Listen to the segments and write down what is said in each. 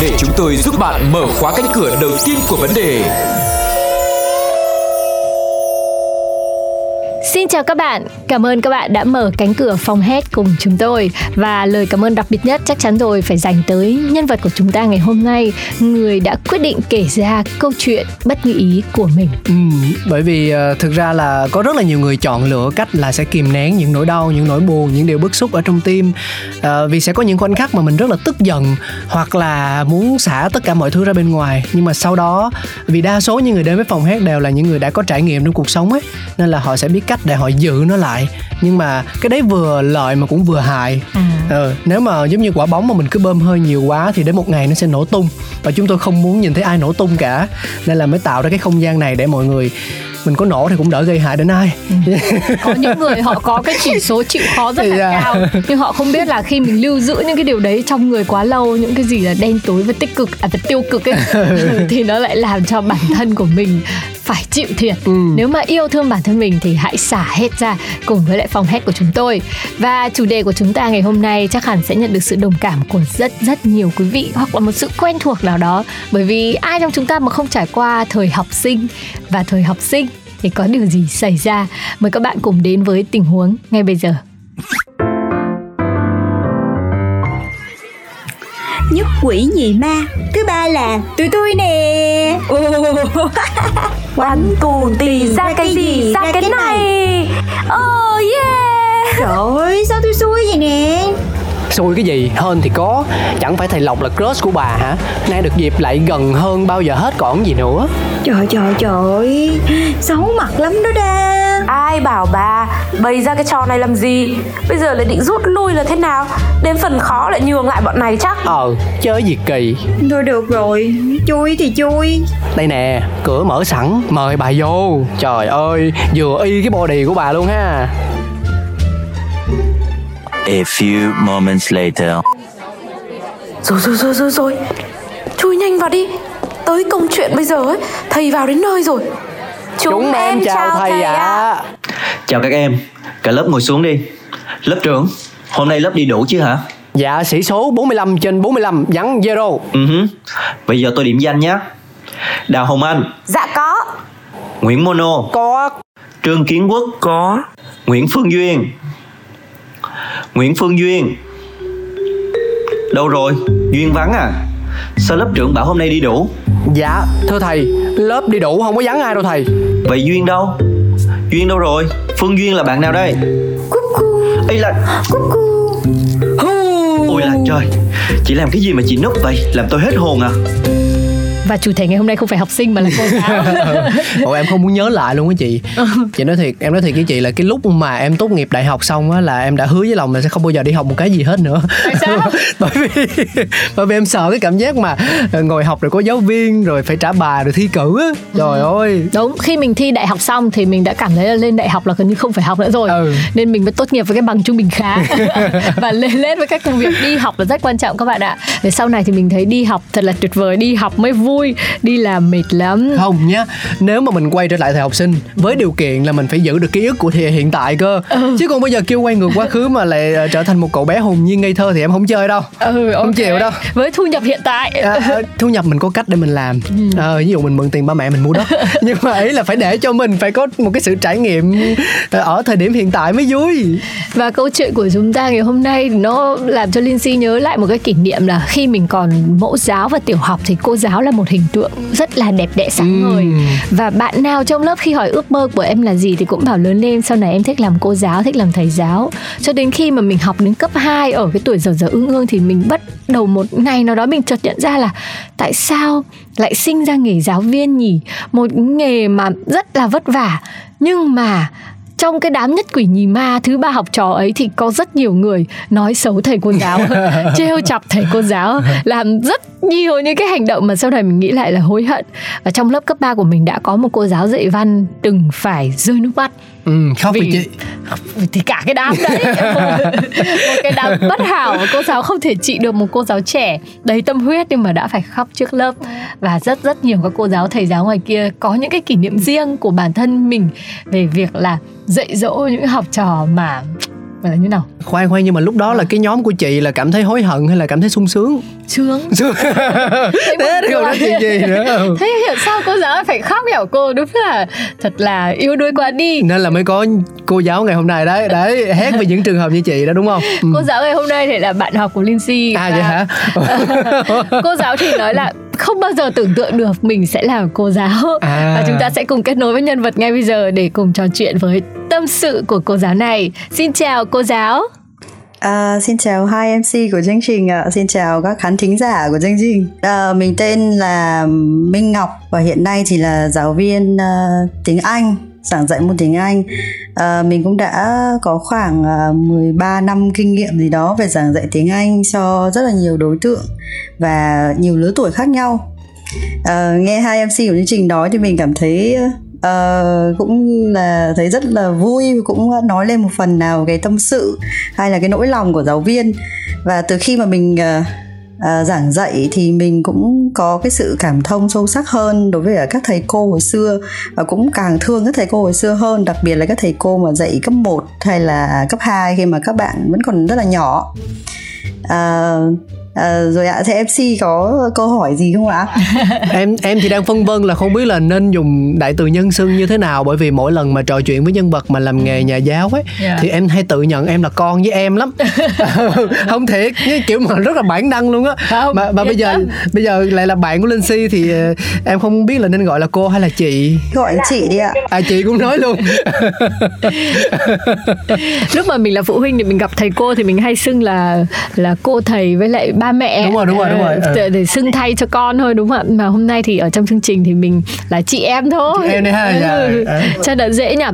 để chúng tôi giúp bạn mở khóa cánh cửa đầu tiên của vấn đề. Xin chào các bạn, cảm ơn các bạn đã mở cánh cửa phòng hét cùng chúng tôi. Và lời cảm ơn đặc biệt nhất chắc chắn rồi phải dành tới nhân vật của chúng ta ngày hôm nay Người đã quyết định kể ra câu chuyện bất như ý của mình. Ừ, Bởi vì uh, thực ra là có rất là nhiều người chọn lựa cách là sẽ kìm nén những nỗi đau, những nỗi buồn, những điều bức xúc ở trong tim. Uh, Vì sẽ có những khoảnh khắc mà mình rất là tức giận Hoặc là muốn xả tất cả mọi thứ ra bên ngoài. Nhưng mà sau đó vì đa số những người đến với phòng hét đều là những người đã có trải nghiệm trong cuộc sống ấy Nên là họ sẽ biết cách để họ giữ nó lại. Nhưng mà cái đấy vừa lợi mà cũng vừa hại. À. ừ, nếu mà giống như quả bóng mà mình cứ bơm hơi nhiều quá thì đến một ngày nó sẽ nổ tung. Và chúng tôi không muốn nhìn thấy ai nổ tung cả. Nên là mới tạo ra cái không gian này để mọi người mình có nổ thì cũng đỡ gây hại đến ai ừ. có những người họ có cái chỉ số chịu khó rất là yeah. cao nhưng họ không biết là khi mình lưu giữ những cái điều đấy trong người quá lâu những cái gì là đen tối và tích cực à và tiêu cực ấy thì nó lại làm cho bản thân của mình phải chịu thiệt ừ. nếu mà yêu thương bản thân mình thì hãy xả hết ra cùng với lại phòng hết của chúng tôi và chủ đề của chúng ta ngày hôm nay chắc hẳn sẽ nhận được sự đồng cảm của rất rất nhiều quý vị hoặc là một sự quen thuộc nào đó bởi vì ai trong chúng ta mà không trải qua thời học sinh và thời học sinh thì có điều gì xảy ra mời các bạn cùng đến với tình huống ngay bây giờ. Nhất quỷ nhị ma thứ ba là tụi tôi nè. Quanh cuồng tì ra cái gì ra cái này? oh yeah. Trời ơi sao tôi xui vậy nè xui cái gì? Hơn thì có. Chẳng phải thầy lộc là crush của bà hả? Nay được dịp lại gần hơn bao giờ hết còn gì nữa. Trời trời trời. Xấu mặt lắm đó đa. Ai bảo bà bày ra cái trò này làm gì? Bây giờ lại định rút lui là thế nào? Đến phần khó lại nhường lại bọn này chắc. Ờ chơi gì kỳ. Thôi được rồi. Chui thì chui. Đây nè cửa mở sẵn. Mời bà vô. Trời ơi vừa y cái body của bà luôn ha A few moments later. Rồi rồi rồi rồi rồi. Chui nhanh vào đi. Tới công chuyện bây giờ ấy, thầy vào đến nơi rồi. Chúng, Chúng em, em chào thầy, ạ. À. Chào các em. Cả lớp ngồi xuống đi. Lớp trưởng, hôm nay lớp đi đủ chứ hả? Dạ, sĩ số 45 trên 45 vắng zero. Uh-huh. Ừ Bây giờ tôi điểm danh nhé. Đào Hồng Anh. Dạ có. Nguyễn Mono. Có. Trương Kiến Quốc. Có. Nguyễn Phương Duyên. Nguyễn Phương Duyên Đâu rồi? Duyên vắng à? Sao lớp trưởng bảo hôm nay đi đủ? Dạ, thưa thầy, lớp đi đủ không có vắng ai đâu thầy Vậy Duyên đâu? Duyên đâu rồi? Phương Duyên là bạn nào đây? Cuckoo Ây là Cuckoo Ôi là trời Chị làm cái gì mà chị núp vậy? Làm tôi hết hồn à và chủ thể ngày hôm nay không phải học sinh mà là cô giáo. Ủa em không muốn nhớ lại luôn á chị. Chị nói thiệt em nói thiệt với chị là cái lúc mà em tốt nghiệp đại học xong á là em đã hứa với lòng là sẽ không bao giờ đi học một cái gì hết nữa. Tại sao? Bởi vì bởi vì em sợ cái cảm giác mà ngồi học rồi có giáo viên rồi phải trả bài rồi thi cử á. Trời ừ. ơi. Đúng khi mình thi đại học xong thì mình đã cảm thấy là lên đại học là gần như không phải học nữa rồi. Ừ. nên mình mới tốt nghiệp với cái bằng trung bình khá. Và lên lên với các công việc đi học là rất quan trọng các bạn ạ. Để sau này thì mình thấy đi học thật là tuyệt vời đi học mới vui vui đi làm mệt lắm. Không nhá nếu mà mình quay trở lại thời học sinh với điều kiện là mình phải giữ được ký ức của thì hiện tại cơ. Ừ. chứ còn bây giờ kêu quay ngược quá khứ mà lại ờ, trở thành một cậu bé hồn nhiên ngây thơ thì em không chơi đâu. Ừ, không okay. chịu đâu. Với thu nhập hiện tại. À, à, thu nhập mình có cách để mình làm. Ừ. à, ví dụ mình mượn tiền ba mẹ mình mua đất. Nhưng mà ấy là phải để cho mình phải có một cái sự trải nghiệm ở thời điểm hiện tại mới vui. Và câu chuyện của chúng ta ngày hôm nay nó làm cho Linh Si nhớ lại một cái kỷ niệm là khi mình còn mẫu giáo và tiểu học thì cô giáo là một hình tượng rất là đẹp đẽ sáng ngời. Và bạn nào trong lớp khi hỏi ước mơ của em là gì thì cũng bảo lớn lên sau này em thích làm cô giáo thích làm thầy giáo. Cho đến khi mà mình học đến cấp 2 ở cái tuổi giờ giờ ương ương thì mình bắt đầu một ngày nào đó mình chợt nhận ra là tại sao lại sinh ra nghề giáo viên nhỉ? Một nghề mà rất là vất vả nhưng mà trong cái đám nhất quỷ nhì ma thứ ba học trò ấy thì có rất nhiều người nói xấu thầy cô giáo trêu chọc thầy cô giáo làm rất nhiều những cái hành động mà sau này mình nghĩ lại là hối hận. Và trong lớp cấp 3 của mình đã có một cô giáo dạy văn từng phải rơi nước mắt ừ, khóc vì, chị thì cả cái đám đấy. Một cái đám bất hảo cô giáo không thể trị được một cô giáo trẻ. Đầy tâm huyết nhưng mà đã phải khóc trước lớp. Và rất rất nhiều các cô giáo thầy giáo ngoài kia có những cái kỷ niệm riêng của bản thân mình về việc là dạy dỗ những học trò mà phải là như nào? Khoan khoan nhưng mà lúc đó là cái nhóm của chị là cảm thấy hối hận hay là cảm thấy sung sướng? Sướng. Sướng. Thế thì còn nói chuyện gì nữa? Thế hiểu sao cô giáo phải khóc hiểu cô đúng là thật là yêu đuối quá đi. Nên là mới có cô giáo ngày hôm nay đấy. Đấy hét về những trường hợp như chị đó đúng không? Ừ. cô giáo ngày hôm nay thì là bạn học của Linh Si. À vậy hả? Cô giáo thì nói là không bao giờ tưởng tượng được mình sẽ là cô giáo. À. và chúng ta sẽ cùng kết nối với nhân vật ngay bây giờ để cùng trò chuyện với tâm sự của cô giáo này. Xin chào cô giáo. À, xin chào hai MC của chương trình ạ, xin chào các khán thính giả của chương trình. À, mình tên là Minh Ngọc và hiện nay thì là giáo viên uh, tiếng Anh, giảng dạy môn tiếng Anh. À, mình cũng đã có khoảng ờ, 13 năm kinh nghiệm gì đó về giảng dạy tiếng Anh cho rất là nhiều đối tượng và nhiều lứa tuổi khác nhau. À, nghe hai MC của chương trình nói thì mình cảm thấy uh, cũng là thấy rất là vui cũng nói lên một phần nào cái tâm sự hay là cái nỗi lòng của giáo viên và từ khi mà mình uh, à, giảng dạy thì mình cũng có cái sự cảm thông sâu sắc hơn đối với các thầy cô hồi xưa. Và cũng càng thương các thầy cô hồi xưa hơn đặc biệt là các thầy cô mà dạy cấp 1 hay là cấp 2 khi mà các bạn vẫn còn rất là nhỏ. À, À, rồi ạ, thế MC có câu hỏi gì không ạ? em em thì đang phân vân là không biết là nên dùng đại từ nhân xưng như thế nào bởi vì mỗi lần mà trò chuyện với nhân vật mà làm nghề nhà giáo ấy yeah. Dạ. thì em hay tự nhận em là con với em lắm. không thiệt, như kiểu mà rất là bản năng luôn á. Mà mà bây giờ lắm. bây giờ lại là bạn của Linh Si thì ờ, em không biết là nên gọi là cô hay là chị. Gọi chị đi ạ. À chị cũng nói luôn. Lúc mà mình là phụ huynh thì mình gặp thầy cô thì mình hay xưng là là cô thầy với lại ba mẹ. Đúng rồi đúng rồi đúng rồi. Để, để xưng thay cho con thôi đúng không ạ? Mà hôm nay thì ở trong chương trình thì mình là chị em thôi. Chị em đấy ha ừ. dạ. cho đỡ dễ nhỉ?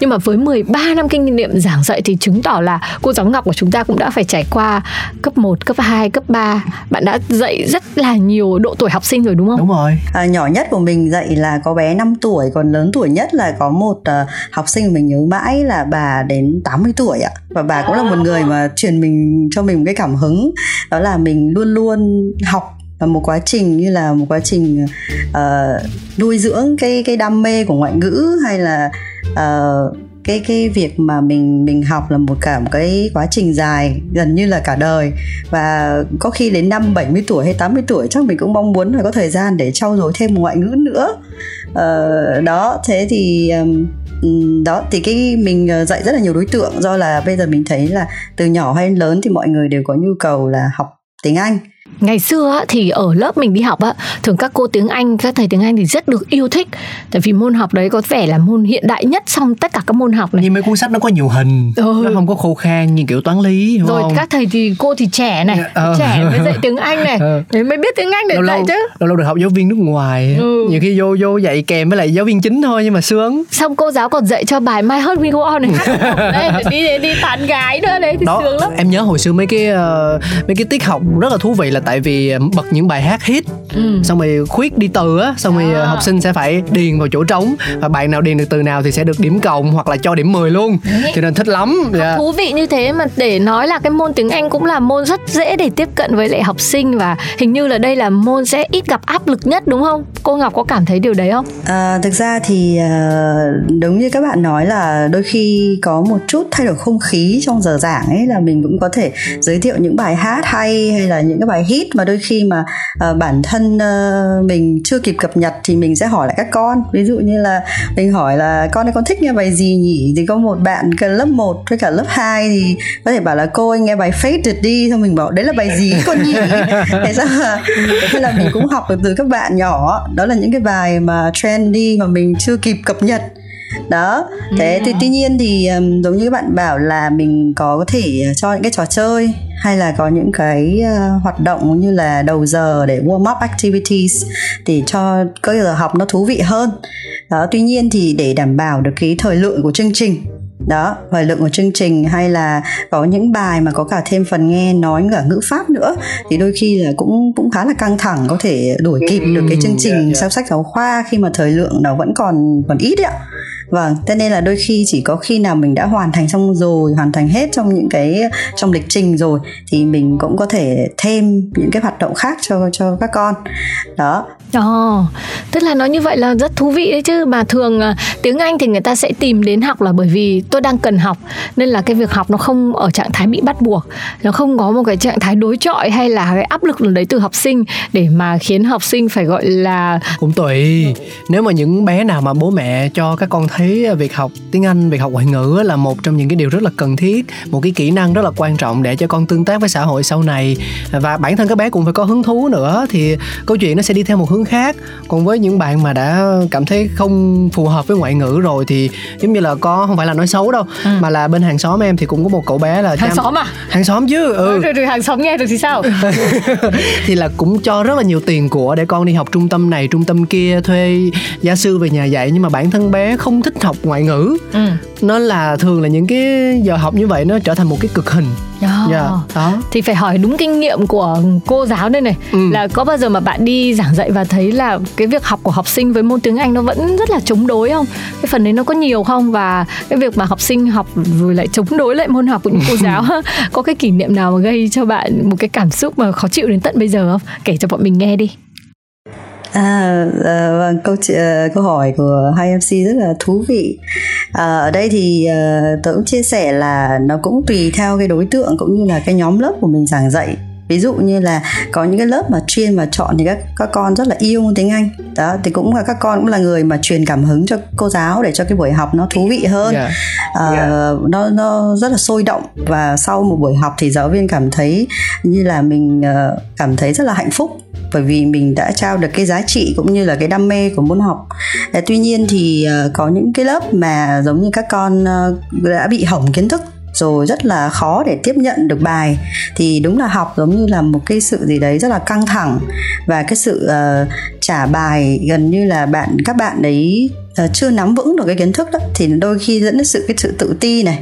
Nhưng mà với 13 năm kinh nghiệm giảng dạy thì chứng tỏ là cô giáo Ngọc của chúng ta cũng đã phải trải qua cấp 1, cấp 2, cấp 3 bạn đã dạy rất là nhiều độ tuổi học sinh rồi đúng không? Đúng rồi. À, nhỏ nhất của mình dạy là có bé 5 tuổi còn lớn tuổi nhất là có một uh, học sinh mình nhớ mãi là bà đến 80 tuổi ạ. Và bà cũng là một người mà truyền mình cho mình một cái cảm hứng. Đó là mình luôn luôn học và một quá trình như là một quá trình uh, nuôi dưỡng cái cái đam mê của ngoại ngữ hay là uh, cái cái việc mà mình mình học là một cả một cái quá trình dài gần như là cả đời. Và có khi đến năm 70 tuổi hay 80 tuổi chắc mình cũng mong muốn là có thời gian để trau dồi thêm một ngoại ngữ nữa. Uh, đó thế thì um, đó thì cái mình dạy rất là nhiều đối tượng. Do là bây giờ mình thấy là từ nhỏ hay lớn thì mọi người đều có nhu cầu là học tiếng Anh ngày xưa thì ở lớp mình đi học á thường các cô tiếng Anh các thầy tiếng Anh thì rất được yêu thích tại vì môn học đấy có vẻ là môn hiện đại nhất trong tất cả các môn học này nhưng mấy cuốn sách nó có nhiều hình ừ. nó không có khô khan như kiểu toán lý đúng rồi không? các thầy thì cô thì trẻ này ừ. trẻ mới dạy tiếng Anh này ừ. mới biết tiếng Anh để lâu dạy chứ lâu lâu được học giáo viên nước ngoài ừ. nhiều khi vô vô dạy kèm với lại giáo viên chính thôi nhưng mà sướng xong cô giáo còn dạy cho bài My Heart Will Go On này đi đi, đi tán gái nữa đấy thì Đó, sướng lắm em nhớ hồi xưa mấy cái uh, mấy cái tiết học rất là thú vị là tại vì bật những bài hát hit ừ. xong rồi khuyết đi từ á xong rồi à. học sinh sẽ phải điền vào chỗ trống và bạn nào điền được từ nào thì sẽ được điểm cộng hoặc là cho điểm 10 luôn Đấy. cho nên thích lắm yeah. Dạ. thú vị như thế mà để nói là cái môn tiếng Anh cũng là môn rất dễ để tiếp cận với lại học sinh và hình như là đây là môn sẽ ít gặp áp lực nhất đúng không cô Ngọc có cảm thấy điều đấy không à, thực ra thì uh, đúng như các bạn nói là đôi khi có một chút thay đổi không khí trong giờ giảng ấy là mình cũng có thể giới thiệu những bài hát hay hay là những cái bài hit mà đôi khi mà uh, bản thân uh, mình chưa kịp cập nhật thì mình sẽ hỏi lại các con. Ví dụ như là mình hỏi là con ơi con thích nghe bài gì nhỉ? Thì có một bạn lớp 1 với cả lớp 2 thì có thể bảo là cô ơi nghe bài Faded đi. Xong mình bảo đấy là bài gì con nhỉ? Thế sao là thế là mình cũng học được từ các bạn nhỏ. Đó là những cái bài mà trendy mà mình chưa kịp cập nhật đó thế thì tuy nhiên thì um, giống như bạn bảo là mình có thể cho những cái trò chơi hay là có những cái uh, hoạt động như là đầu giờ để warm up activities để cho cái giờ học nó thú vị hơn. Đó tuy nhiên thì để đảm bảo được cái thời lượng của chương trình đó thời lượng của chương trình hay là có những bài mà có cả thêm phần nghe nói cả ngữ pháp nữa thì đôi khi là cũng cũng khá là căng thẳng có thể đuổi kịp được cái chương trình yeah, yeah. sao sách giáo khoa khi mà thời lượng nó vẫn còn còn ít ạ vâng thế nên là đôi khi chỉ có khi nào mình đã hoàn thành xong rồi hoàn thành hết trong những cái trong lịch trình rồi thì mình cũng có thể thêm những cái hoạt động khác cho cho các con. Đó. Ồ, tức là nói như vậy là rất thú vị đấy chứ. Mà thường à, tiếng Anh thì người ta sẽ tìm đến học là bởi vì tôi đang cần học Nên là cái việc học nó không ở trạng thái bị bắt buộc. Nó không có một cái trạng thái đối chọi hay là cái áp lực nào đấy từ học sinh Để mà khiến học sinh phải gọi là cũng tùy. Nếu mà những bé nào mà bố mẹ cho các con thấy việc học tiếng anh việc học ngoại ngữ là một trong những cái điều rất là cần thiết một cái kỹ năng rất là quan trọng để cho con tương tác với xã hội sau này. Và bản thân các bé cũng phải có hứng thú nữa thì câu chuyện nó sẽ đi theo một hướng khác. Còn với những bạn mà đã cảm thấy không phù hợp với ngoại ngữ rồi thì giống như là có không phải là nói xấu đâu Ừ. mà là bên hàng xóm em thì cũng có một cậu bé là hàng cha- xóm à? Hàng xóm chứ ừ. Rồi, rồi hàng xóm nghe được thì sao? Thì là cũng cho rất là nhiều tiền của để con đi học trung tâm này trung tâm kia thuê gia sư về nhà dạy. Nhưng mà bản thân bé không thích học ngoại ngữ ừ. nó là thường là những cái giờ học như vậy nó trở thành một cái cực hình Đó. dạ đó Thì phải hỏi đúng kinh nghiệm của cô giáo đây này Ừ. Là có bao giờ mà bạn đi giảng dạy và thấy là cái việc học của học sinh với môn tiếng Anh nó vẫn rất là chống đối không? Cái phần đấy nó có nhiều không? Và cái việc mà học sinh học rồi lại chống đối lại môn học của những cô giáo Có cái kỷ niệm nào mà gây cho bạn một cái cảm xúc mà khó chịu đến tận bây giờ không? Kể cho bọn mình nghe đi À, ờ, vâng, câu chuyện- ờ, câu hỏi của hai MC rất là thú vị. À, ở đây thì ờ, tớ cũng chia sẻ là nó cũng tùy theo cái đối tượng cũng như là cái nhóm lớp của mình giảng dạy. Ví dụ như là có những cái lớp mà chuyên mà chọn thì các các con rất là yêu tiếng Anh. Đó thì cũng là các con cũng là người mà truyền cảm hứng cho cô giáo để cho cái buổi học nó thú vị hơn. Dạ. Ờ, nó nó rất là sôi động và sau một buổi học thì giáo viên cảm thấy như là mình ờ, cảm thấy rất là hạnh phúc bởi vì mình đã trao được cái giá trị cũng như là cái đam mê của môn học. à, tuy nhiên thì ờ, có những cái lớp mà giống như các con ờ, đã bị hỏng kiến thức rồi rất là khó để tiếp nhận được bài thì đúng là học giống như là một cái sự gì đấy rất là căng thẳng và cái sự uh, trả bài gần như là bạn các bạn đấy uh, ờ, chưa nắm vững được cái kiến thức đó thì đôi khi dẫn đến sự cái sự tự ti này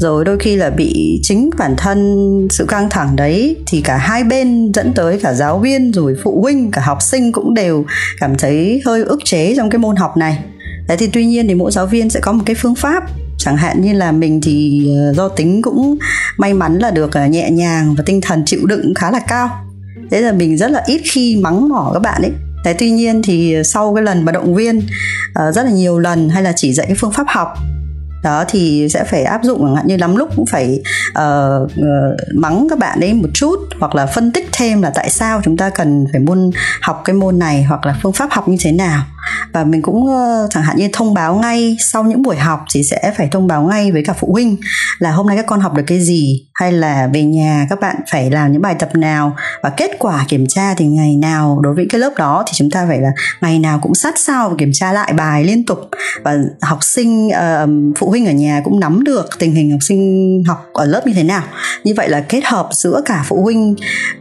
rồi đôi khi là bị chính bản thân sự căng thẳng đấy thì cả hai bên dẫn tới cả giáo viên rồi phụ huynh cả học sinh cũng đều cảm thấy hơi ức chế trong cái môn học này. Đấy thì tuy nhiên thì mỗi giáo viên sẽ có một cái phương pháp. Chẳng hạn như là mình thì ờ, do tính cũng may mắn là được ờ, nhẹ nhàng và tinh thần chịu đựng khá là cao. Thế là mình rất là ít khi mắng mỏ các bạn ấy. Đấy, tuy nhiên thì sau cái lần mà động viên ờ, rất là nhiều lần hay là chỉ dạy cái phương pháp học đó thì sẽ phải áp dụng chẳng hạn như lắm lúc cũng phải uh, uh, mắng các bạn ấy một chút hoặc là phân tích thêm là tại sao chúng ta cần phải môn học cái môn này hoặc là phương pháp học như thế nào và mình cũng ờ, chẳng hạn như thông báo ngay sau những buổi học thì sẽ phải thông báo ngay với cả phụ huynh là hôm nay các con học được cái gì, hay là về nhà các bạn phải làm những bài tập nào. Và kết quả kiểm tra thì ngày nào đối với cái lớp đó thì chúng ta phải là ngày nào cũng sát sao và kiểm tra lại bài liên tục. Và học sinh ờ, phụ huynh ở nhà cũng nắm được tình hình học sinh học ở lớp như thế nào. Như vậy là kết hợp giữa cả phụ huynh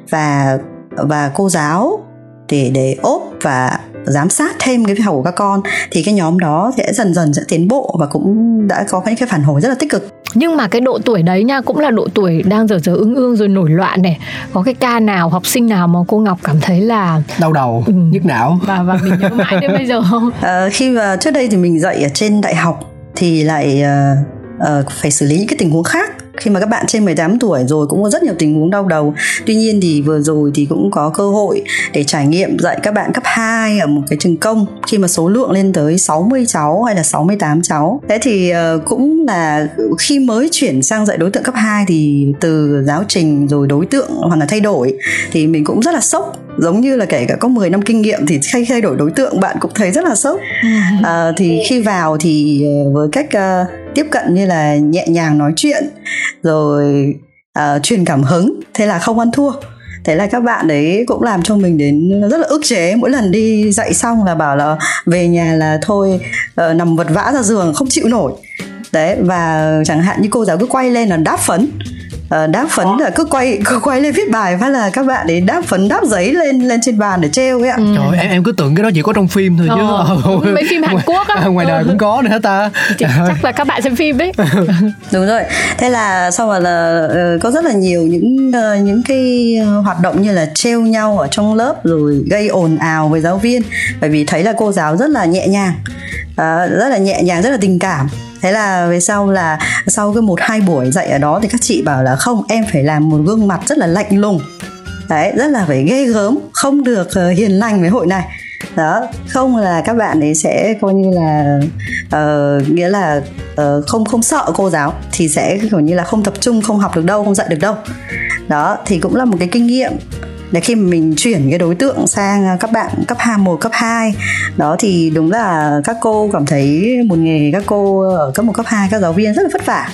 và và cô giáo để để ốp và giám sát thêm cái việc học của các con thì cái nhóm đó sẽ dần dần sẽ tiến bộ và cũng đã có những cái phản hồi rất là tích cực Nhưng mà cái độ tuổi đấy nha cũng là độ tuổi đang dở dở ương ương rồi nổi loạn này Có cái ca nào học sinh nào mà cô Ngọc cảm thấy là đau đầu Ừ. nhức não và và mình nhớ mãi đến bây giờ không? Ờ, khi mà trước đây thì mình dạy ở trên đại học thì lại ờ, ờ, phải xử lý những cái tình huống khác khi mà các bạn trên 18 tuổi rồi cũng có rất nhiều tình huống đau đầu. Tuy nhiên thì vừa rồi thì cũng có cơ hội để trải nghiệm dạy các bạn cấp 2 ở một cái trường công. Khi mà số lượng lên tới 60 cháu hay là 68 cháu. Thế thì ờ, cũng là khi mới chuyển sang dạy đối tượng cấp 2 thì từ giáo trình rồi đối tượng hoàn toàn thay đổi thì mình cũng rất là sốc. Giống như là kể cả có 10 năm kinh nghiệm thì khi thay đổi đối tượng bạn cũng thấy rất là sốc. À, thì khi vào thì ờ, với cách ờ, tiếp cận như là nhẹ nhàng nói chuyện rồi ờ, truyền cảm hứng thế là không ăn thua. Thế là các bạn đấy cũng làm cho mình đến rất là ức chế. Mỗi lần đi dạy xong là bảo là về nhà là thôi ờ, nằm vật vã ra giường không chịu nổi đấy và chẳng hạn như cô giáo cứ quay lên là đáp phấn uh, đáp phấn là cứ quay cứ quay lên viết bài phát là các bạn ấy đáp phấn đáp giấy lên lên trên bàn để treo ấy ạ. Ừ. Trời em em cứ tưởng cái đó chỉ có trong phim thôi chứ. Ờ, mấy phim Hàn Quốc á. Ngoài đời cũng có nữa ta. Chắc là các bạn xem phim đấy. Đúng rồi. Thế là sau rồi là uh, có rất là nhiều những uh, những cái hoạt động như là treo nhau ở trong lớp rồi gây ồn ào với giáo viên bởi vì thấy là cô giáo rất là nhẹ nhàng. Uh, rất là nhẹ nhàng rất là tình cảm thế là về sau là sau cái một hai buổi dạy ở đó thì các chị bảo là không em phải làm một gương mặt rất là lạnh lùng. Đấy rất là phải ghê gớm không được uh, hiền lành với hội này. Đó không là các bạn ấy sẽ coi như là uh, nghĩa là uh, không không sợ cô giáo thì sẽ kiểu như là không tập trung không học được đâu không dạy được đâu. Đó thì cũng là một cái kinh nghiệm là khi mà mình chuyển cái đối tượng sang à, các bạn cấp 2, 1, cấp 2 đó thì đúng là các cô cảm thấy một nghề các cô ở cấp 1, cấp 2 các giáo viên rất là vất vả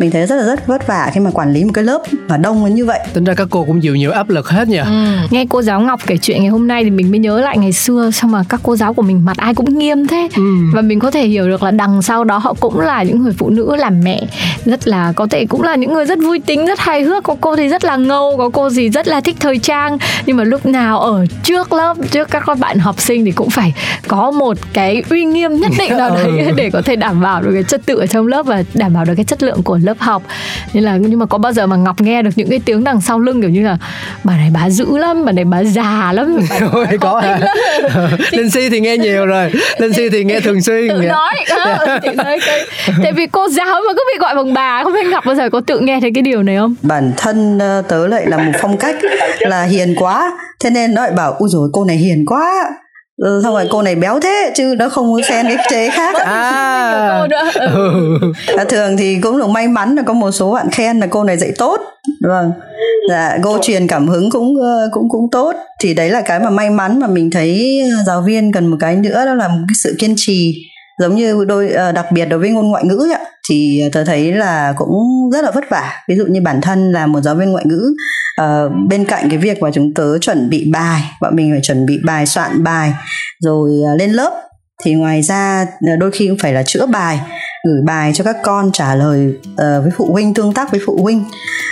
mình thấy rất là rất vất vả khi mà quản lý một cái lớp mà đông như vậy. Tính ra các cô cũng chịu nhiều áp lực hết nhỉ? Ừ. nghe cô giáo ngọc kể chuyện ngày hôm nay thì mình mới nhớ lại ngày xưa xong mà các cô giáo của mình mặt ai cũng nghiêm thế. Ừ. và mình có thể hiểu được là đằng sau đó họ cũng là những người phụ nữ làm mẹ. Rất là có thể cũng là những người rất vui tính rất hài hước. Có cô thì rất là ngâu có cô gì rất là thích thời trang. Nhưng mà lúc nào ở trước lớp trước các bạn học sinh thì cũng phải có một cái uy nghiêm nhất định nào đấy ừ. để có thể đảm bảo được cái chất tự ở trong lớp và đảm bảo được cái chất lượng của lớp lớp học. Nên là nhưng mà có bao giờ mà ngọc nghe được những cái tiếng đằng sau lưng kiểu như là bà này bà dữ lắm bà này bà già lắm bà Ôi, có. hả linh si thì nghe nhiều rồi. Linh si thì nghe thường xuyên. tự nói tại vì cô giáo mà cứ bị gọi bằng bà không biết ngọc bao giờ có tự nghe thấy cái điều này không? Bản thân ờ, tớ lại là một phong cách là hiền quá. Thế nên nó lại bảo ui rồi cô này hiền quá ừ, xong rồi cô này béo thế chứ nó không có khen cái chế khác. À. ừ. à, thường thì cũng được may mắn là có một số bạn khen là cô này dạy tốt. Vâng. Dạ cô truyền cảm hứng cũng ờ, cũng cũng tốt. Thì đấy là cái mà may mắn mà mình thấy giáo viên cần một cái nữa đó là một cái sự kiên trì giống như đôi ờ, đặc biệt đối với ngôn ngoại ngữ ạ thì tôi thấy là cũng rất là vất vả. Ví dụ như bản thân là một giáo viên ngoại ngữ uh, bên cạnh cái việc mà chúng tớ chuẩn bị bài bọn mình phải chuẩn bị bài soạn bài rồi ờ, lên lớp thì ngoài ra ờ, đôi khi cũng phải là chữa bài gửi bài cho các con trả lời uh, với phụ huynh tương tác với phụ huynh.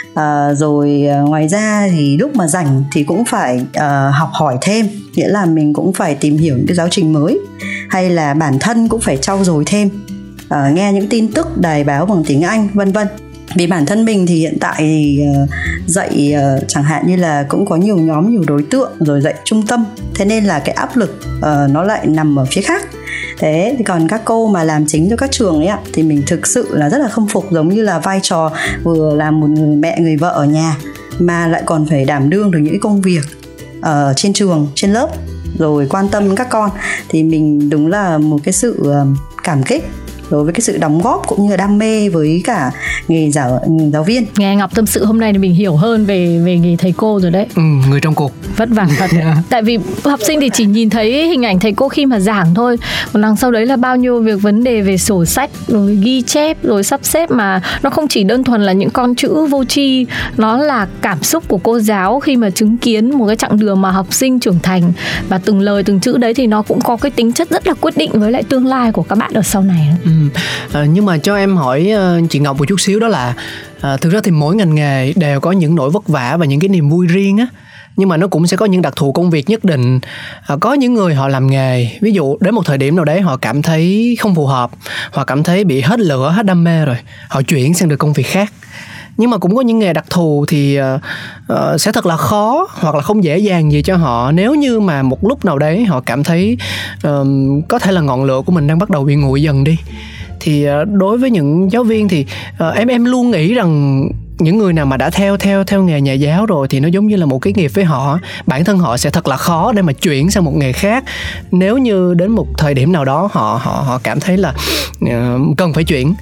Uh, rồi uh, ngoài ra thì lúc mà rảnh thì cũng phải uh, học hỏi thêm. Nghĩa là mình cũng phải tìm hiểu những cái giáo trình mới hay là bản thân cũng phải trau dồi thêm uh, nghe những tin tức đài báo bằng tiếng anh vân vân vì bản thân mình thì hiện tại thì ờ, dạy ờ, chẳng hạn như là cũng có nhiều nhóm, nhiều đối tượng rồi dạy trung tâm. Thế nên là cái áp lực ờ, nó lại nằm ở phía khác. Thế thì còn các cô mà làm chính cho các trường ấy ạ, thì mình thực sự là rất là khâm phục, giống như là vai trò vừa làm một người mẹ, người vợ ở nhà, mà lại còn phải đảm đương được những công việc ở trên trường, trên lớp, rồi quan tâm các con. Thì mình đúng là một cái sự cảm kích đối với cái sự đóng góp cũng như là đam mê với cả nghề giáo giáo viên. Nghe ngọc tâm sự hôm nay thì mình hiểu hơn về về nghề thầy cô rồi đấy. Ừ, người trong cuộc. Vất vả thật tại vì học sinh thì chỉ nhìn thấy hình ảnh thầy cô khi mà giảng thôi. Còn đằng sau đấy là bao nhiêu việc vấn đề về sổ sách rồi ghi chép rồi sắp xếp mà nó không chỉ đơn thuần là những con chữ vô tri nó là cảm xúc của cô giáo khi mà chứng kiến một cái chặng đường mà học sinh trưởng thành. Và từng lời từng chữ đấy thì nó cũng có cái tính chất rất là quyết định với lại tương lai của các bạn ở sau này. Ừ à, nhưng mà cho em hỏi ờ, chị ngọc một chút xíu đó là à, thực ra thì mỗi ngành nghề đều có những nỗi vất vả và những cái niềm vui riêng á. Nhưng mà nó cũng sẽ có những đặc thù công việc nhất định. À, có những người họ làm nghề ví dụ đến một thời điểm nào đấy họ cảm thấy không phù hợp hoặc cảm thấy bị hết lửa hết đam mê rồi họ chuyển sang được công việc khác nhưng mà cũng có những nghề đặc thù thì uh, sẽ thật là khó hoặc là không dễ dàng gì cho họ. Nếu như mà một lúc nào đấy họ cảm thấy um, có thể là ngọn lửa của mình đang bắt đầu bị nguội dần đi thì uh, đối với những giáo viên thì uh, em em luôn nghĩ rằng những người nào mà đã theo theo theo nghề nhà giáo rồi thì nó giống như là một cái nghiệp với họ. Bản thân họ sẽ thật là khó để mà chuyển sang một nghề khác. Nếu như đến một thời điểm nào đó họ họ họ cảm thấy là uh, cần phải chuyển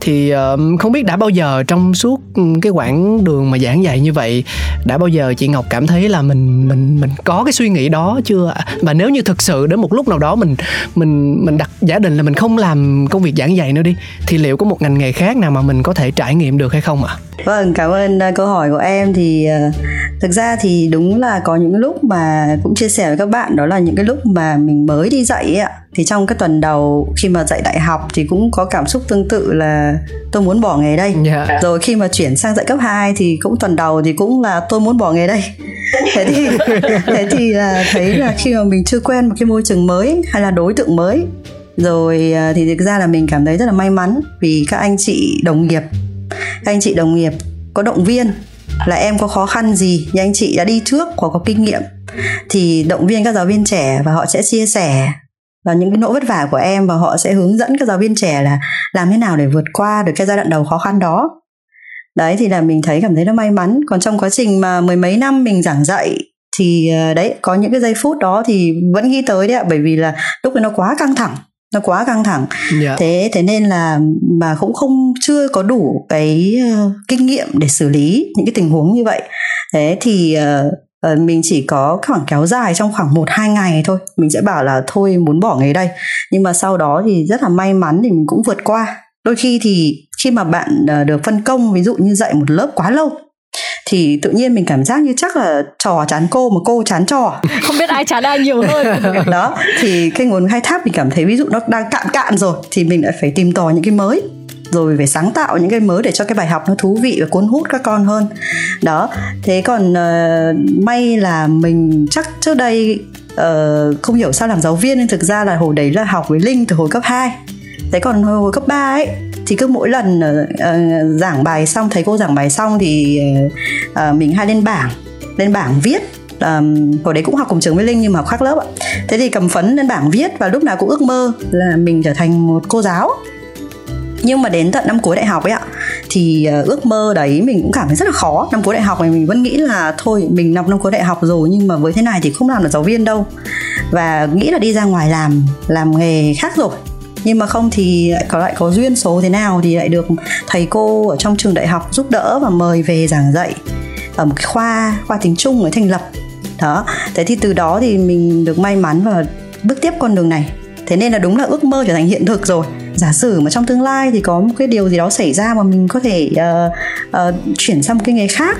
thì uh, không biết đã bao giờ trong suốt cái quãng đường mà giảng dạy như vậy đã bao giờ chị Ngọc cảm thấy là mình mình mình có cái suy nghĩ đó chưa và nếu như thực sự đến một lúc nào đó mình mình mình đặt giả định là mình không làm công việc giảng dạy nữa đi thì liệu có một ngành nghề khác nào mà mình có thể trải nghiệm được hay không ạ? À? Vâng, cảm ơn ờ, câu hỏi của em thì uh, thực ra thì đúng là có những lúc mà cũng chia sẻ với các bạn đó là những cái lúc mà mình mới đi dạy ấy ạ thì trong cái tuần đầu khi mà dạy đại học thì cũng có cảm xúc tương tự là tôi muốn bỏ nghề đây. Yeah. Dạ. Rồi khi mà chuyển sang dạy cấp 2 thì cũng tuần đầu thì cũng là tôi muốn bỏ nghề đây. Thế thì thế thì là thấy là khi mà mình chưa quen một cái môi trường mới hay là đối tượng mới rồi uh, thì thực ra là mình cảm thấy rất là may mắn vì các anh chị đồng nghiệp các anh chị đồng nghiệp có động viên là em có khó khăn gì nhưng anh chị đã đi trước hoặc có kinh nghiệm thì động viên các giáo viên trẻ và họ sẽ chia sẻ và những cái nỗi vất vả của em và họ sẽ hướng dẫn các giáo viên trẻ là làm thế nào để vượt qua được cái giai đoạn đầu khó khăn đó đấy thì là mình thấy cảm thấy nó may mắn còn trong quá trình mà mười mấy năm mình giảng dạy thì ờ, đấy có những cái giây phút đó thì vẫn ghi tới đấy ạ bởi vì là lúc ấy nó quá căng thẳng nó quá căng thẳng yeah. Dạ. thế thế nên là mà cũng không chưa có đủ cái uh, kinh nghiệm để xử lý những cái tình huống như vậy thế thì uh, uh, mình chỉ có khoảng kéo dài trong khoảng một hai ngày thôi. Mình sẽ bảo là thôi muốn bỏ nghề đây. Nhưng mà sau đó thì rất là may mắn thì mình cũng vượt qua. Đôi khi thì khi mà bạn uh, được phân công ví dụ như dạy một lớp quá lâu thì tự nhiên mình cảm giác như chắc là trò chán cô mà cô chán trò. Không biết ai chán ai nhiều hơn. Đó thì cái nguồn khai thác mình cảm thấy ví dụ nó đang cạn cạn rồi thì mình lại phải tìm tòi những cái mới rồi phải sáng tạo những cái mới để cho cái bài học nó thú vị và cuốn hút các con hơn. Đó thế còn uh, may là mình chắc trước đây uh, không hiểu sao làm giáo viên nhưng thực ra là hồi đấy là học với linh từ hồi cấp 2 thế còn hồi, hồi cấp 3 ấy thì cứ mỗi lần uh, giảng bài xong thấy cô giảng bài xong thì uh, mình hay lên bảng lên bảng viết. Um, hồi đấy cũng học cùng trường với linh nhưng mà học khác lớp ạ. Thế thì cầm phấn lên bảng viết và lúc nào cũng ước mơ là mình trở thành một cô giáo nhưng mà đến tận năm cuối đại học ấy ạ, thì ờ, ước mơ đấy mình cũng cảm thấy rất là khó. Năm cuối đại học này mình vẫn nghĩ là thôi, mình năm năm cuối đại học rồi nhưng mà với thế này thì không làm được giáo viên đâu. Và nghĩ là đi ra ngoài làm làm nghề khác rồi. Nhưng mà không thì lại có lại có duyên số thế nào thì lại được thầy cô ở trong trường đại học giúp đỡ và mời về giảng dạy ở một cái khoa khoa tiếng Trung mới thành lập. Đó, thế thì từ đó thì mình được may mắn và bước tiếp con đường này. Thế nên là đúng là ước mơ trở thành hiện thực rồi giả sử mà trong tương lai thì có một cái điều gì đó xảy ra mà mình có thể uh, uh, chuyển sang một cái nghề khác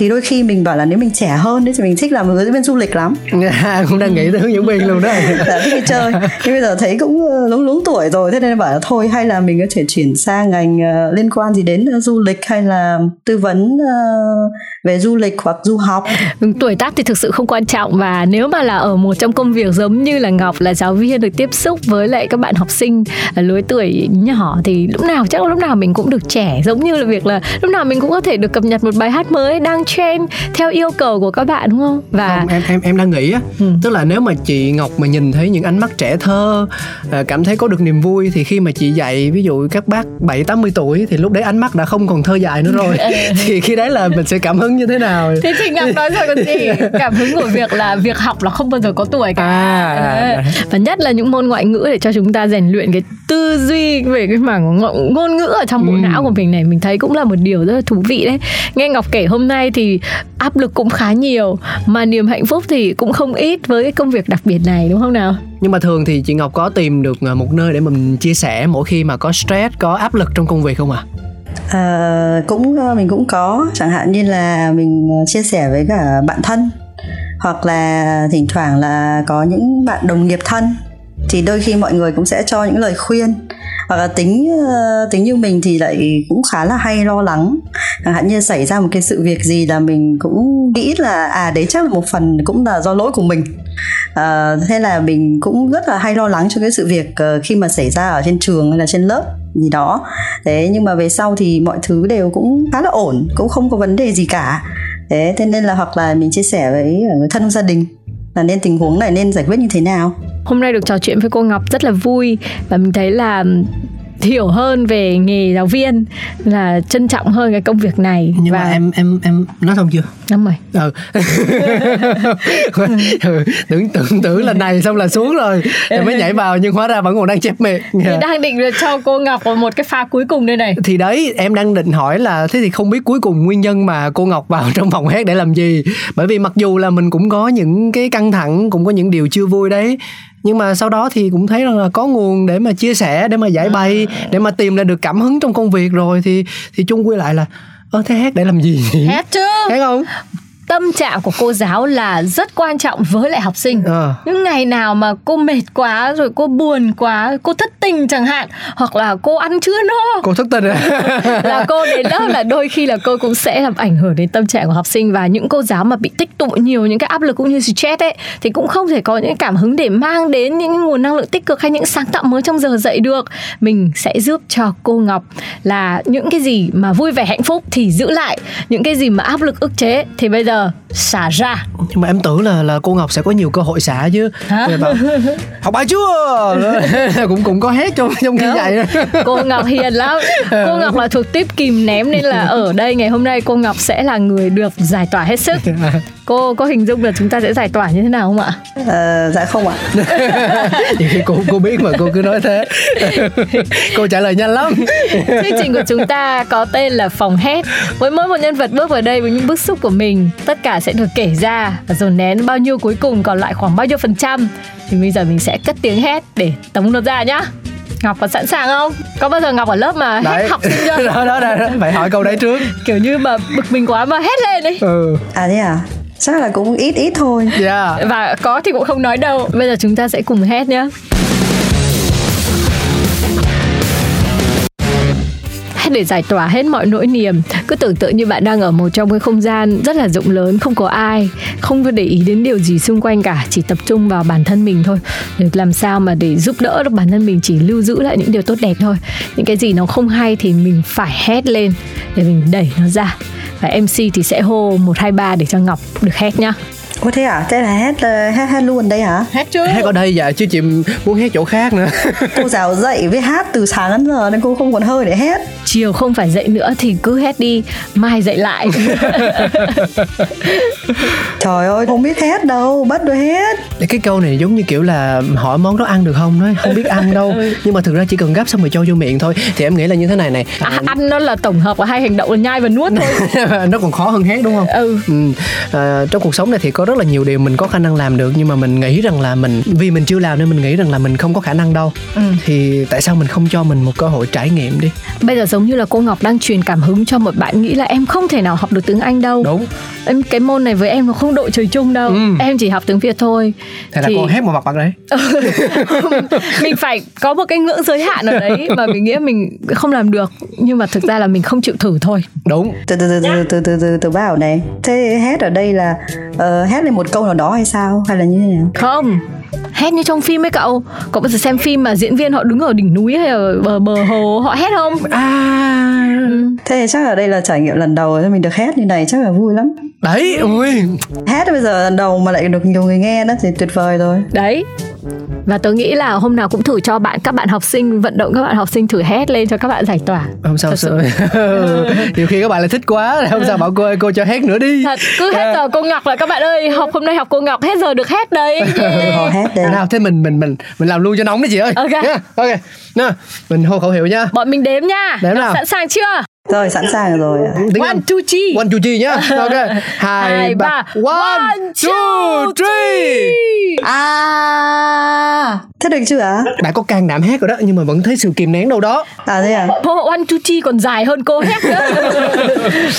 thì đôi khi mình bảo là nếu mình trẻ hơn thì mình thích làm hướng dẫn viên du lịch lắm. À, cũng đang nghĩ tới hướng dẫn viên luôn đó. Dạ, thích đi chơi. Nhưng bây giờ thấy cũng ờ, lúng lúng tuổi rồi thế nên bảo là thôi hay là mình có thể chuyển sang ngành uh, liên quan gì đến uh, du lịch hay là tư vấn uh, về du lịch hoặc du học. Tuổi tác thì thực sự không quan trọng và nếu mà là ở một trong công việc giống như là ngọc là giáo viên được tiếp xúc với lại các bạn học sinh ở lứa tuổi nhỏ thì lúc nào chắc là lúc nào mình cũng được trẻ giống như là việc là lúc nào mình cũng có thể được cập nhật một bài hát mới đang trend theo yêu cầu của các bạn đúng không? Và không, em em em đang nghĩ á ừ. tức là nếu mà chị ngọc mà nhìn thấy những ánh mắt trẻ thơ à, cảm thấy có được niềm vui thì khi mà chị dạy ví dụ các bác bảy tám mươi tuổi thì lúc đấy ánh mắt đã không còn thơ dài nữa rồi. Ừ. thì khi đấy là mình sẽ cảm hứng như thế nào? Thế thì ngọc nói rồi còn gì? Cảm hứng của việc là việc học là không bao giờ có tuổi cả. À, à, và nhất là những môn ngoại ngữ để cho chúng ta rèn luyện cái tư duy về cái mảng ngôn ngữ ở trong bộ ừ. não của mình này mình thấy cũng là một điều rất là thú vị đấy nghe ngọc kể hôm nay thì áp lực cũng khá nhiều mà niềm hạnh phúc thì cũng không ít với cái công việc đặc biệt này đúng không nào nhưng mà thường thì chị Ngọc có tìm được à, một nơi để mình chia sẻ mỗi khi mà có stress có áp lực trong công việc không ạ? À? À, cũng ờ, mình cũng có chẳng hạn như là mình ờ, chia sẻ với cả bạn thân hoặc là thỉnh thoảng là có những bạn đồng nghiệp thân thì đôi khi mọi người cũng sẽ cho những lời khuyên. Hoặc là tính ờ, tính như mình thì lại cũng khá là hay lo lắng. Chẳng hạn như xảy ra một cái sự việc gì là mình cũng nghĩ là à đấy chắc là một phần cũng là do lỗi của mình. À, thế là mình cũng rất là hay lo lắng cho cái sự việc ờ, khi mà xảy ra ở trên trường hay là trên lớp gì đó. Thế nhưng mà về sau thì mọi thứ đều cũng khá là ổn cũng không có vấn đề gì cả thế thế nên là hoặc là mình chia sẻ với ờ, người thân gia đình là nên tình huống này nên giải quyết như thế nào? Hôm nay được trò chuyện với cô Ngọc rất là vui và mình thấy là hiểu hơn về nghề giáo viên là trân trọng hơn cái công việc này nhưng và... mà em em em nói xong chưa? Năm rồi. Ừ. ừ tưởng tưởng tưởng là này xong là xuống rồi. Em mới nhảy vào nhưng hóa ra vẫn còn đang chép miệng. Thì đang định cho cô ngọc một cái pha cuối cùng đây này. Thì đấy em đang định hỏi là thế thì không biết cuối cùng nguyên nhân mà cô ngọc vào trong phòng hát để làm gì? Bởi vì mặc dù là mình cũng có những cái căng thẳng cũng có những điều chưa vui đấy nhưng mà sau đó thì cũng thấy rằng là có nguồn để mà chia sẻ để mà giải bày để mà tìm lại được cảm hứng trong công việc rồi thì thì chung quy lại là Ơ thế hát để làm gì? hát chứ Hát không? Tâm trạng của cô giáo là rất quan trọng với lại học sinh Ờ. những ngày nào mà cô mệt quá rồi cô buồn quá cô thất tình chẳng hạn hoặc là cô ăn chưa no Cô thất tình à? là cô đến lớp là đôi khi là cô cũng sẽ làm ảnh hưởng đến tâm trạng của học sinh và những cô giáo mà bị tích tụ nhiều những cái áp lực cũng như stress ấy thì cũng không thể có những cảm hứng để mang đến những nguồn năng lượng tích cực hay những sáng tạo mới trong giờ dạy được mình sẽ giúp cho cô Ngọc là những cái gì mà vui vẻ hạnh phúc thì giữ lại những cái gì mà áp lực ức chế thì bây giờ Hello. Xả ra Nhưng mà em tưởng là là cô Ngọc sẽ có nhiều cơ hội xả chứ. Hả? Bảo, học bài chưa? cũng cũng có hát trong trong khi Đúng. dạy. cô Ngọc hiền lắm cô Ngọc là thuộc tiếp kìm ném nên là ở đây ngày hôm nay cô Ngọc sẽ là người được giải tỏa hết sức cô có hình dung là chúng ta sẽ giải tỏa như thế nào không ạ Ờ, dạ không ạ Nhiều khi cô cô biết mà cô cứ nói thế. cô trả lời nhanh lắm. chương trình của chúng ta có tên là phòng hét với mỗi một nhân vật bước vào đây với những bức xúc của mình tất cả sẽ được kể ra và dồn nén bao nhiêu cuối cùng còn lại khoảng bao nhiêu phần trăm thì bây giờ mình sẽ cất tiếng hét để tống nó ra nhá Ngọc có sẵn sàng không? Có bao giờ Ngọc ở lớp mà hét học sinh chưa? đó, đó, đó, đó. Phải hỏi câu đấy trước. Kiểu như mà bực mình quá mà hét lên ấy Ừ. à thế à chắc là cũng ít ít thôi Dạ. Và có thì cũng không nói đâu Bây giờ chúng ta sẽ cùng hét nhé Để giải tỏa hết mọi nỗi niềm. Cứ tưởng tượng như bạn đang ở một trong cái không gian rất là rộng lớn Không có ai Không có để ý đến điều gì xung quanh cả Chỉ tập trung vào bản thân mình thôi. Để làm sao mà để giúp đỡ được bản thân mình Chỉ lưu giữ lại những điều tốt đẹp thôi. Những cái gì nó không hay thì mình phải hét lên Để mình đẩy nó ra. Và MC thì sẽ hô 1, 2, 3 để cho Ngọc được hét nhá. Ủa thế à? Thế là hát ờ, hát hát luôn đây hả? Hát chưa? Hát ở đây dạ chứ chị muốn hát chỗ khác nữa. Cô giáo dạy với hát từ sáng đến giờ nên cô không còn hơi để hát. chiều không phải dậy nữa thì cứ hét đi mai dậy lại Trời ơi, không biết hát đâu, bắt tôi hát. Cái câu này giống như kiểu là hỏi món đó ăn được không nói không biết ăn đâu nhưng mà thực ra chỉ cần gắp xong rồi cho vô miệng thôi thì em nghĩ là như thế này này à, ăn nó là tổng hợp của hai hành động là nhai và nuốt thôi nó còn khó hơn hát đúng không ừ Ừ. À, trong cuộc sống này thì có rất là nhiều điều mình có khả năng làm được nhưng mà mình nghĩ rằng là mình vì mình chưa làm nên mình nghĩ rằng là mình không có khả năng đâu Ừ. thì tại sao mình không cho mình một cơ hội trải nghiệm đi bây giờ giống như là cô ngọc đang truyền cảm hứng cho một bạn nghĩ là em không thể nào học được tiếng anh đâu đúng em cái môn này với em nó không độ trời chung đâu Ừ. em chỉ học tiếng việt thôi thế là cô hát một mặt bằng đấy mình phải có một cái ngưỡng giới hạn ở đấy mà mình nghĩ mình không làm được nhưng mà thực ra là mình không chịu thử thôi đúng Từ từ từ từ từ từ từ, bảo này. Thế hát ở đây là ờ, hát lên một câu nào đó hay sao? Hay là như thế nào? không hét như trong phim ấy cậu cậu bao giờ xem phim mà diễn viên họ đứng ở đỉnh núi hay ở bờ, bờ hồ họ hét không à Thế chắc ở đây là trải nghiệm lần đầu mình được hát như này chắc là vui lắm. đấy ui Hát bây giờ lần đầu mà lại được nhiều người nghe đó thì tuyệt vời rồi. đấy và tôi nghĩ là hôm nào cũng thử cho bạn các bạn học sinh vận động các bạn học sinh thử hét lên cho các bạn giải tỏa. Không sao sợ nhiều khi các bạn lại thích quá không sao bảo cô ơi cô cho hát nữa đi. Thật cứ hết giờ cô ngọc là các bạn ơi học hôm nay học cô ngọc hết giờ được hét đấy. Họ hát đây. nào thế mình mình mình mình làm luôn cho nóng đấy chị ơi. Ok. Nha, ok. Nè mình hô khẩu hiệu nha. Bọn mình đếm nha. Đếm nào. sẵn sàng chưa Rồi sẵn sàng rồi. ạ. one two three one two three nhá ok hai Hai, ba ba. one One, two three À, thế được chưa ạ? đã có can đảm hát rồi đó nhưng mà vẫn thấy sự kìm nén đâu đó À thế à? hô one two three còn dài hơn cô hét nữa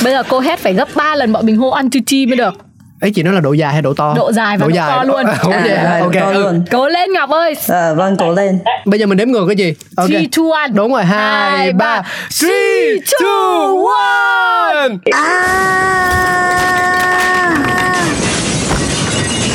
bây giờ cô hét phải gấp 3 lần bọn mình hô one two three mới được ấy chị nói là độ dài hay độ to? Độ dài và độ to luôn. Vậy À, hả? độ ok. to luôn. cố lên ngọc ơi. Ờ, vâng, cố lên. bây giờ mình đếm ngược cái gì? Ok. Three two one. Đúng rồi hai ba. ba. three two one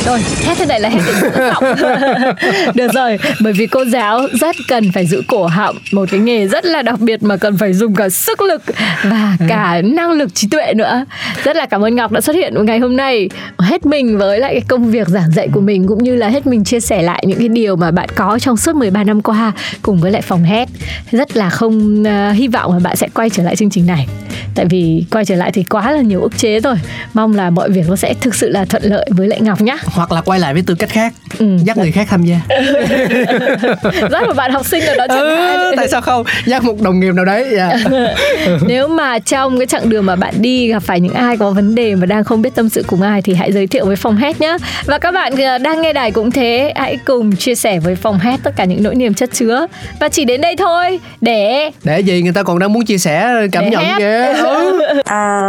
Rồi, hét thế này là họng Được rồi, bởi vì cô giáo rất cần phải giữ cổ họng Một cái nghề rất là đặc biệt mà cần phải dùng cả sức lực Và cả năng lực trí tuệ nữa. Rất là cảm ơn Ngọc đã xuất hiện ngày hôm nay Hết mình với lại cái công việc giảng dạy của mình Cũng như là hết mình chia sẻ lại những cái điều mà bạn có trong suốt 13 năm qua Cùng với lại phòng hét Rất là không uh, hy vọng là bạn sẽ quay trở lại chương trình này. Tại vì quay trở lại thì quá là nhiều ức chế rồi. Mong là mọi việc nó sẽ thực sự là thuận lợi với lại Ngọc nhá hoặc là quay lại với tư cách khác Ừ. dắt người khác tham gia. Rất một bạn học sinh nào đó chẳng ừ, tại sao không? Dắt một đồng nghiệp nào đấy dạ. nếu mà trong cái chặng đường mà bạn đi gặp phải những ai có vấn đề mà đang không biết tâm sự cùng ai thì hãy giới thiệu với phòng hát nhé và các bạn ờ, đang nghe đài cũng thế hãy cùng chia sẻ với phòng hát tất cả những nỗi niềm chất chứa. Và chỉ đến đây thôi để để gì? Người ta còn đang muốn chia sẻ cảm Để nhận kìa. Ừ. à,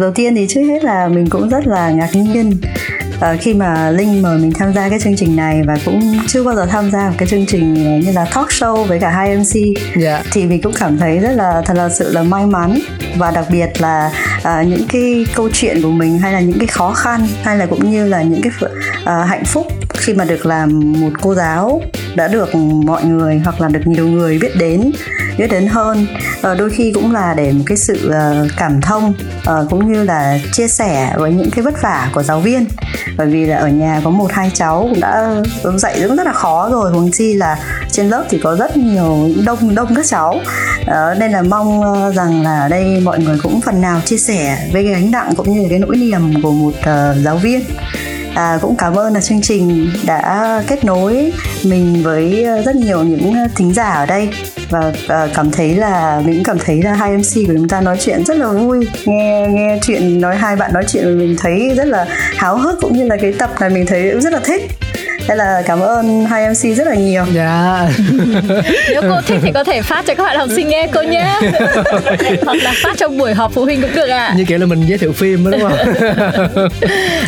đầu tiên thì trước hết là mình cũng rất là ngạc nhiên uh, khi mà linh mời mình tham gia cái chương trình này và cũng chưa bao giờ tham gia một cái chương trình như là talk show với cả hai mc dạ. thì mình cũng cảm thấy rất là thật là sự là may mắn và đặc biệt là uh, những cái câu chuyện của mình hay là những cái khó khăn hay là cũng như là những cái uh, hạnh phúc khi mà được làm một cô giáo đã được mọi người hoặc là được nhiều người biết đến biết đến hơn. Ờ, đôi khi cũng là để một cái sự ờ, cảm thông ờ, cũng như là chia sẻ với những cái vất vả của giáo viên. Bởi vì là ở nhà có một, hai cháu cũng đã dạy cũng rất là khó rồi. Huống chi là trên lớp thì có rất nhiều đông đông các cháu. Nên là mong rằng là ở đây mọi người cũng phần nào chia sẻ với cái gánh nặng cũng như cái nỗi niềm của một giáo viên à, cũng cảm ơn là chương trình đã kết nối mình với ờ, rất nhiều những ờ, thính giả ở đây. Và uh, cảm thấy là mình cũng cảm thấy là hai MC của chúng ta nói chuyện rất là vui. Nghe nghe chuyện nói hai bạn nói chuyện mình thấy rất là háo hức cũng như là cái tập này mình thấy cũng rất là thích. Thế là cảm ơn hai MC rất là nhiều. Dạ. Nếu cô thích thì có thể phát cho các bạn học sinh nghe cô nhé. Hoặc là phát trong buổi họp phụ huynh cũng được ạ. À. Như kiểu là mình giới thiệu phim đó đúng không?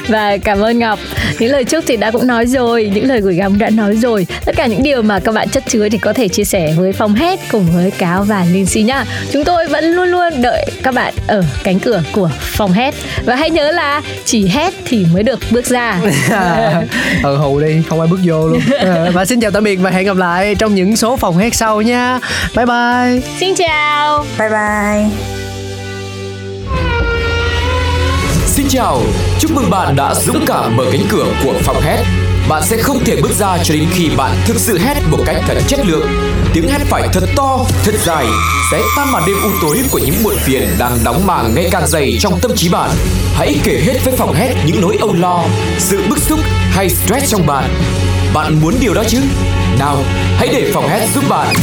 Và cảm ơn Ngọc. Những lời chúc thì đã cũng nói rồi, những lời gửi gắm đã nói rồi. Tất cả những điều mà các bạn chất chứa thì có thể chia sẻ với phòng hết cùng với Cáo và Linh Si nhá. Chúng tôi vẫn luôn luôn đợi các bạn ở cánh cửa của phòng hết và hãy nhớ là chỉ hét thì mới được bước ra. ừ hù đi không ai bước vô luôn. Ờ, và xin chào tạm biệt và hẹn gặp lại trong những số phòng hát sau nha. Bye bye. Xin chào. Bye bye. Xin chào, chúc mừng bạn đã dũng cảm mở cánh cửa của phòng hét. Bạn sẽ không thể bước ra cho đến khi bạn thực sự hét một cách thật chất lượng. Tiếng hét phải thật to, thật dài, sẽ tan màn đêm u tối của những muộn phiền đang đóng màng ngày càng dày trong tâm trí bạn. Hãy kể hết với phòng hét những nỗi âu lo, sự bức xúc hay stress trong bạn. Bạn muốn điều đó chứ? Nào, hãy để phòng hét giúp bạn